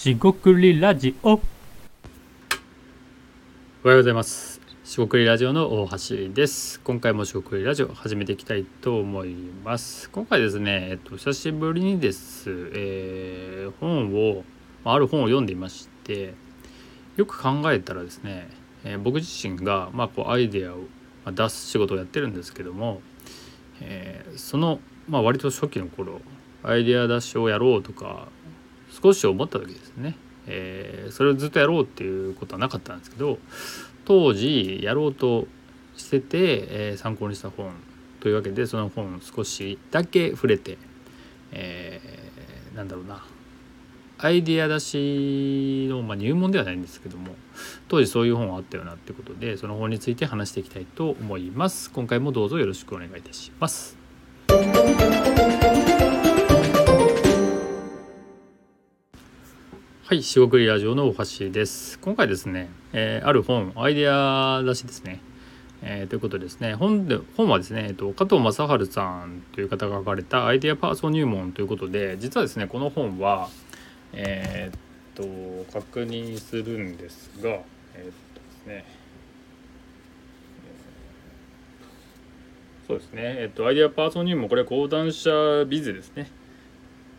しごくりラジオ。おはようございます。しごくりラジオの大橋です。今回もしごくりラジオ始めていきたいと思います。今回ですねえっと久しぶりにです、えー、本をある本を読んでいましてよく考えたらですね、えー、僕自身がまあこうアイデアを出す仕事をやってるんですけども、えー、そのまあ割と初期の頃アイデア出しをやろうとか少し思った時ですね、えー、それをずっとやろうっていうことはなかったんですけど当時やろうとしてて、えー、参考にした本というわけでその本少しだけ触れて、えー、なんだろうな。アイディア出しの、まあ、入門ではないんですけども当時そういう本はあったよなってことでその本について話していきたいと思います。今回もどうぞよろしくお願いいたします。はい、四国ラジオのお橋です。今回ですね、えー、ある本、アイデア出しですね。えー、ということですね、本で本はですね、えっと、加藤正治さんという方が書かれたアイデアパーソン入門ということで、実はですね、この本は、えー、っと、確認するんですが、え、っとですね、そうですね、えっと、アイデアパーソン入門、これ講談社ビズですね。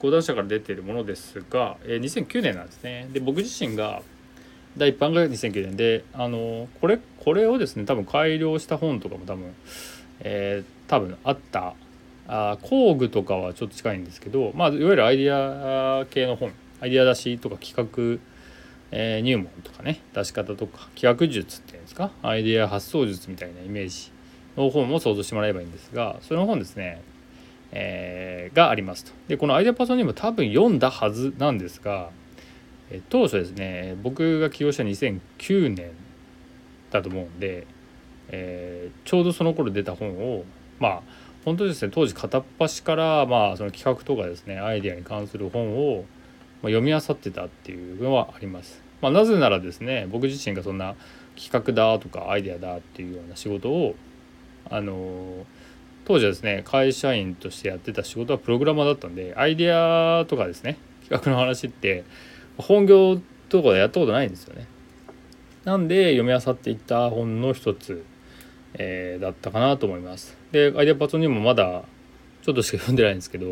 講談社から出ているものですが、えー、2009年なんですね。で僕自身が第一版が2009年であのこれこれをですね多分改良した本とかも多分、えー、多分あった。あ工具とかはちょっと近いんですけど、まあ、いわゆるアイディア系の本。アイディア出しとか企画、えー、入門とかね出し方とか企画術っていうんですか？アイディア発想術みたいなイメージの本を想像してもらえばいいんですがその本ですねえー、がありますと。でこのアイデアパーソンにも多分読んだはずなんですが、え当初ですね僕が起用した2009年だと思うんで、えー、ちょうどその頃出た本をまあ本当ですね当時片っ端からまあその企画とかですねアイデアに関する本を読み漁ってたっていうのはあります。まあ、なぜならですね僕自身がそんな企画だとかアイデアだっていうような仕事をあのー当時はですね会社員としてやってた仕事はプログラマーだったんでアイデアとかですね企画の話って本業とかでやったことないんですよね。なんで読み漁っていった本の一つ、えー、だったかなと思います。でアイデアパソにもまだちょっとしか読んでないんですけど、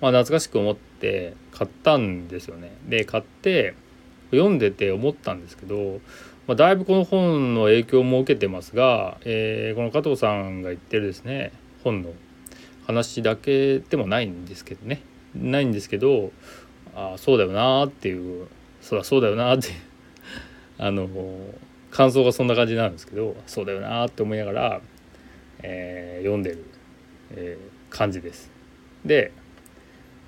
まあ、懐かしく思って買ったんですよね。で買って読んでて思ったんですけど、まあ、だいぶこの本の影響も受けてますが、えー、この加藤さんが言ってるですね本の話だけでもないんですけどねないんですけどああそうだよなっていうそうだそうだよなって あの感想がそんな感じなんですけどそうだよなって思いながら、えー、読んでる、えー、感じです。で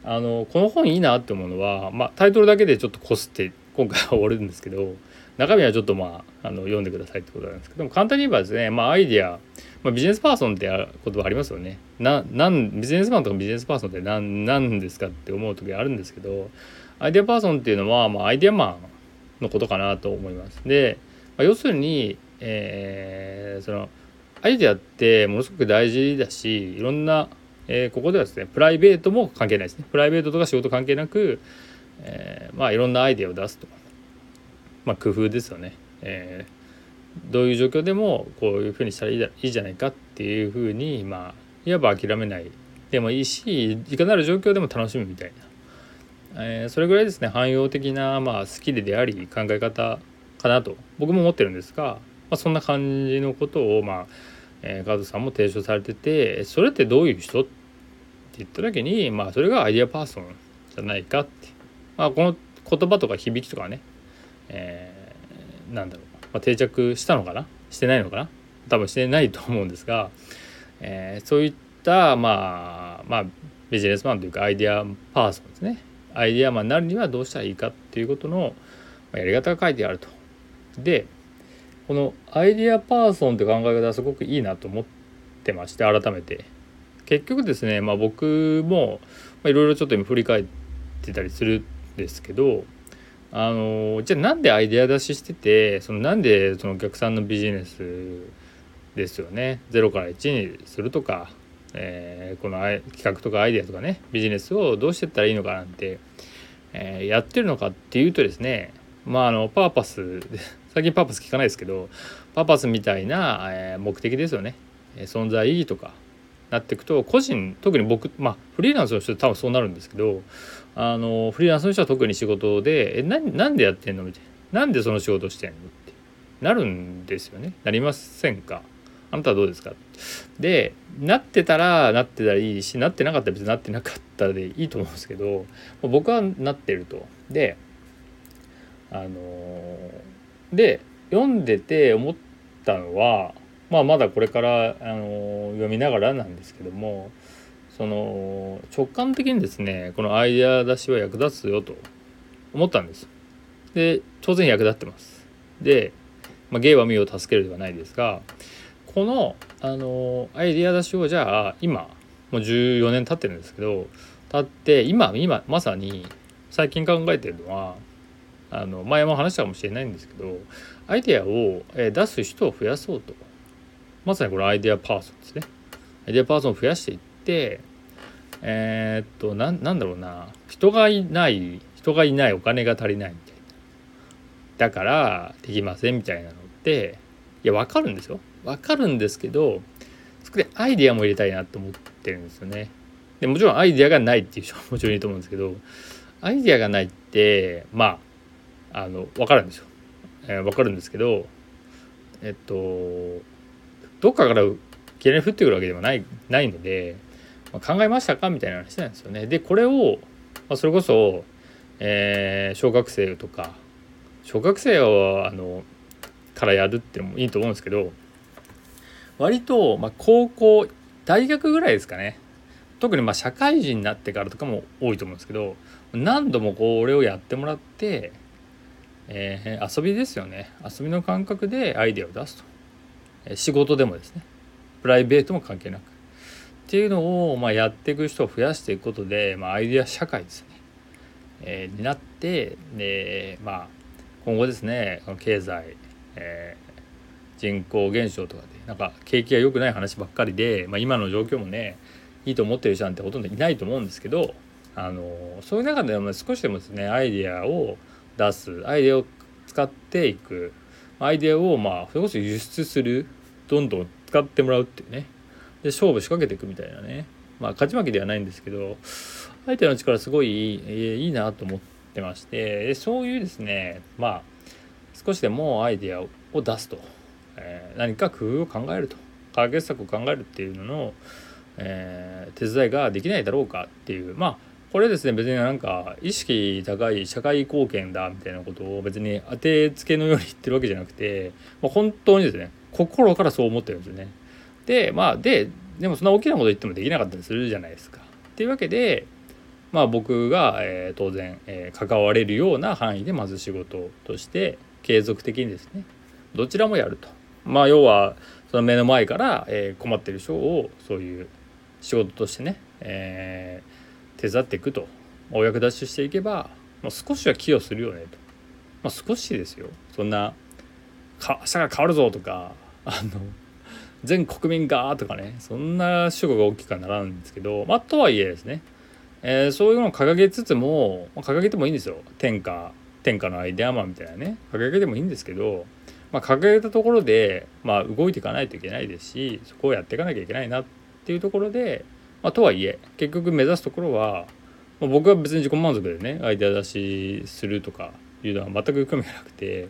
あのこの本いいなって思うのは、まあ、タイトルだけでちょっとこすって今回は終わるんですけど中身はちょっとまああの読んでくださいってことなんですけども簡単に言えばですね、まあ、アイディア、まあ、ビジネスパーソンって言葉ありますよね。ななんビジネスマンとかビジネスパーソンって何何ですかって思う時あるんですけどアイデアパーソンっていうのは、まあ、アイデアマンのことかなと思います。で、まあ、要するに、えー、そのアイデアってものすごく大事だしいろんな、えー、ここではですねプライベートも関係ないですね。プライベートとか仕事関係なく、えー、まあいろんなアイデアを出すと。まあ、工夫ですよね。えー、どういう状況でもこういうふうにしたらいいじゃないかっていうふうにまあいわば諦めない。でもいいしいかなる状況でも楽しむみたいな、えー、それぐらいですね。汎用的な、まあ、スキルであり考え方かなと。僕も思ってるんですが、まあ、そんな感じのことをまあ、えー、カズさんも提唱されててそれってどういう人？って言った時にまあそれがアイデアパーソンじゃないかって、まあ、この言葉とか響きとかねえー、なんだろう、まあ、定着したのかな？してないのかな？多分してないと思うんですが、えー、そういったまあまあビジネスマンというかアイデアパーソンですね。アイデアマンになるにはどうしたらいいかっていうことのやり方が書いてあると。でこのアイデアパーソンって考え方はすごくいいなと思ってまして改めて。結局ですねまあ僕もいろいろちょっと今振り返ってたりするんですけどあのじゃあなんでアイデア出ししててそのなんでそのお客さんのビジネスですよね。0から1にするとか、えー、この企画とかアイデアとかねビジネスをどうしていったらいいのかなんて、えー、やってるのかっていうとですねまああのパーパス 最近パーパス聞かないですけどパーパスみたいな、え、目的ですよね。存在意義とかなっていくと個人特に僕まあフリーランスの人多分そうなるんですけどあのフリーランスの人は特に仕事で「えななんでやってんの?」みたいな「なんでその仕事してんの?」ってなるんですよねなりませんか？あなたはどうですか？でなってたらなってたらいいしなってなかったら別になってなかったでいいと思うんですけど僕はなってると。であので読んでて思ったのはまあまだこれからあの読みながらなんですけどもその直感的にですねこのアイデア出しは役立つよと思ったんです。で当然役立ってます。で、まあ、芸は身を助けるではないですがこのあのアイデア出しをじゃあ今もう14年経ってるんですけど経って今今まさに最近考えてるのはあの前も話したかもしれないんですけどアイデアを出す人を増やそうとまさにこれアイデアパーソンですね。アイデアパーソンを増やしていってえー、っとななんだろうな。人がいない人がいないお金が足りないみたいな。だからできませんみたいなのっていや分かるんですよ。分かるんですけどそこでアイデアも入れたいなと思ってるんですよね。でもちろんアイデアがないっていう人は もちろんいいと思うんですけどアイデアがないってまああの分かるんですよ、えー、分かるんですけどえっとどっかからいきなり降ってくるわけではないないので、まあ、考えましたかみたいな話なんですよね。でこれを、まあ、それこそ、えー、小学生とか小学生はあのからやるっていうのもいいと思うんですけど割と、まあ、高校大学ぐらいですかね。特にまあ社会人になってからとかも多いと思うんですけど何度もこれをやってもらって、えー、遊びですよね。遊びの感覚でアイデアを出すと。仕事でもですねプライベートも関係なく。っていうのをまあやっていく人を増やしていくことで、まあ、アイデア社会ですね、えー、になってで、まあ、今後ですね経済、えー、人口減少とかでなんか景気が良くない話ばっかりで、まあ、今の状況もねいいと思ってる人なんてほとんどいないと思うんですけどあのそういう中でも少しでもですねアイデアを出すアイデアを使っていく。アイデアをまあそれこそ輸出するどんどん使ってもらうっていうね。で勝負仕掛けていくみたいなね。まあ勝ち負けではないんですけど相手の力すごいいいなと思ってまして。でそういうですねまあ少しでもアイデアを出すと、えー、何か工夫を考えると。解決策を考えるっていうのの、えー、手伝いができないだろうかっていう。まあこれですね別になんか意識高い社会貢献だみたいなことを別に当てつけのように言ってるわけじゃなくて、まあ、本当にですね心からそう思ってるんですよね。でまあででもそんな大きなこと言ってもできなかったりするじゃないですか。っていうわけでまあ僕が、えー、当然、えー、関われるような範囲でまず仕事として継続的にですねどちらもやると。まあ要はその目の前から、えー、困ってる人をそういう仕事としてね、えー、手伝っていくと。お役立ちしていけば、まあ、少しは寄与するよねと、まあ、少しですよ。そんなか明日が変わるぞとかあの全国民がとかね。そんな主語が大きくはならないんですけどまあとはいえですね、えー、そういうのを掲げつつも、まあ、掲げてもいいんですよ。天下天下のアイデアマンみたいなね。掲げてもいいんですけど、まあ、掲げたところで、まあ、動いていかないといけないですしそこをやっていかなきゃいけないなっていうところでまあ、とはいえ結局目指すところは、まあ、僕は別に自己満足でねアイデア出しするとかいうのは全く興味がなくて、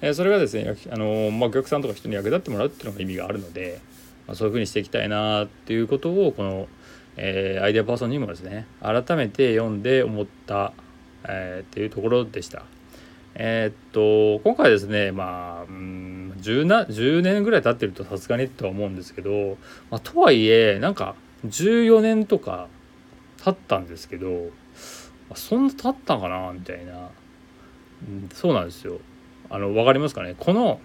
えー、それがですねあの、まあ、お客さんとか人に役立ってもらうっていうのが意味があるので、まあ、そういうふうにしていきたいなっていうことをこの、えー、アイデアパーソンにもですね改めて読んで思った、えー、っていうところでした。えー、っと今回ですねまあ、うん、10, な10年ぐらい経ってるとさすがにとは思うんですけど、まあ、とはいえなんか14年とか経ったんですけどそんな経ったかなみたいな、そうなんですよ。あの分かりますかね？この、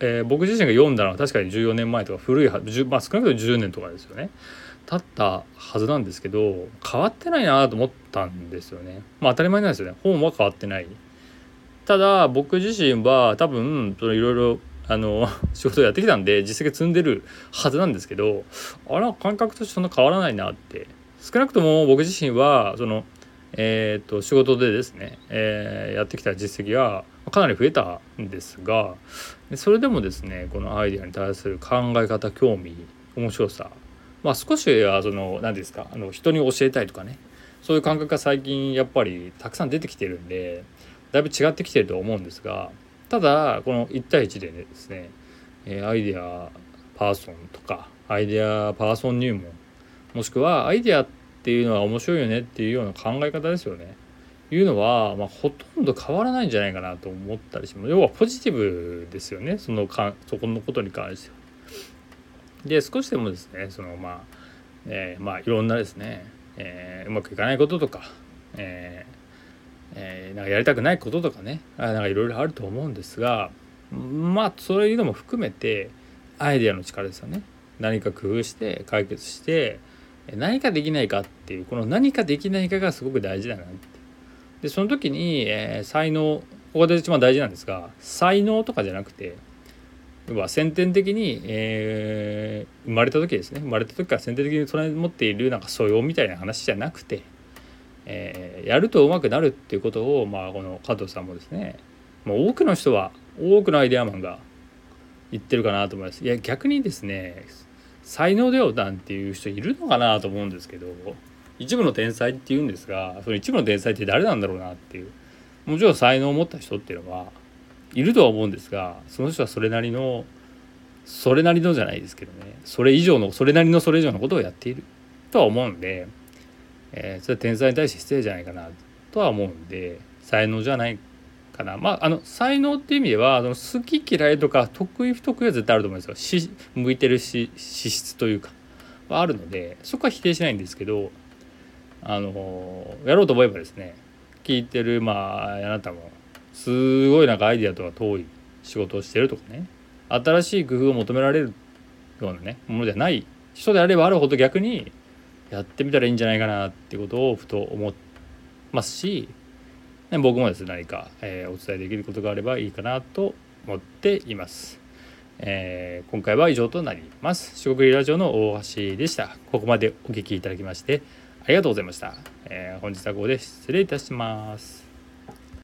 えー、僕自身が読んだのは確かに14年前とか古いは、まあ、少なくとも10年とかですよね。経ったはずなんですけど変わってないなと思ったんですよね。まあ当たり前なんですよね。本は変わってない。ただ僕自身は多分いろいろあの仕事をやってきたんで実績積んでるはずなんですけどあら感覚としてそんな変わらないなって。少なくとも僕自身はそのえー、と仕事でですね、えー、やってきた実績はかなり増えたんですがそれでもですねこのアイデアに対する考え方興味面白さまあ少しはその何ですかあの人に教えたいとかねそういう感覚が最近やっぱりたくさん出てきてるんでだいぶ違ってきてると思うんですがただこの1対1でですねアイデアパーソンとかアイデアパーソン入門もしくはアイデアっていうのは面白いよねっていうような考え方ですよね。いうのは、まあ、ほとんど変わらないんじゃないかなと思ったりします。要はポジティブですよねそのかそこのことに関しては。で少しでもですねそのまあ、えー、まあいろんなですね、えー、うまくいかないこととか、えーえー、なんかやりたくないこととかねなんかいろいろあると思うんですがまあそういうのも含めてアイデアの力ですよね。何か工夫して解決して何かできないかっていうこの何かできないかがすごく大事だなってでその時に、えー、才能ここで一番大事なんですが才能とかじゃなくて要は先天的に、えー、生まれた時ですね生まれた時から先天的にそれ持っているなんか素養みたいな話じゃなくて、えー、やると上手くなるっていうことを、まあ、この加藤さんもですねもう多くの人は多くのアイデアマンが言ってるかなと思います。いや逆にですね才能だよなんていう人いるのかなと思うんですけど一部の天才っていうんですがその一部の天才って誰なんだろうなっていうもちろん才能を持った人っていうのはいるとは思うんですがその人はそれなりのそれなりのじゃないですけどねそれ以上のそれなりのそれ以上のことをやっているとは思うんで、えー、それは天才に対して失礼じゃないかなとは思うんで才能じゃないかな。まああの才能っていう意味ではあの好き嫌いとか得意不得意は絶対あると思うんですよ。し向いてるし資質というかはあるのでそこは否定しないんですけどあのやろうと思えばですね聞いてるまああなたもすごいなんかアイデアとは遠い仕事をしてるとかね新しい工夫を求められるようなねものじゃない人であればあるほど逆にやってみたらいいんじゃないかなってことをふと思いますし僕もですね何か、えー、お伝えできることがあればいいかなと思っています。えー、今回は以上となります。四国ラジオの大橋でした。ここまでお聞きいただきましてありがとうございました。えー、本日はここで失礼いたします。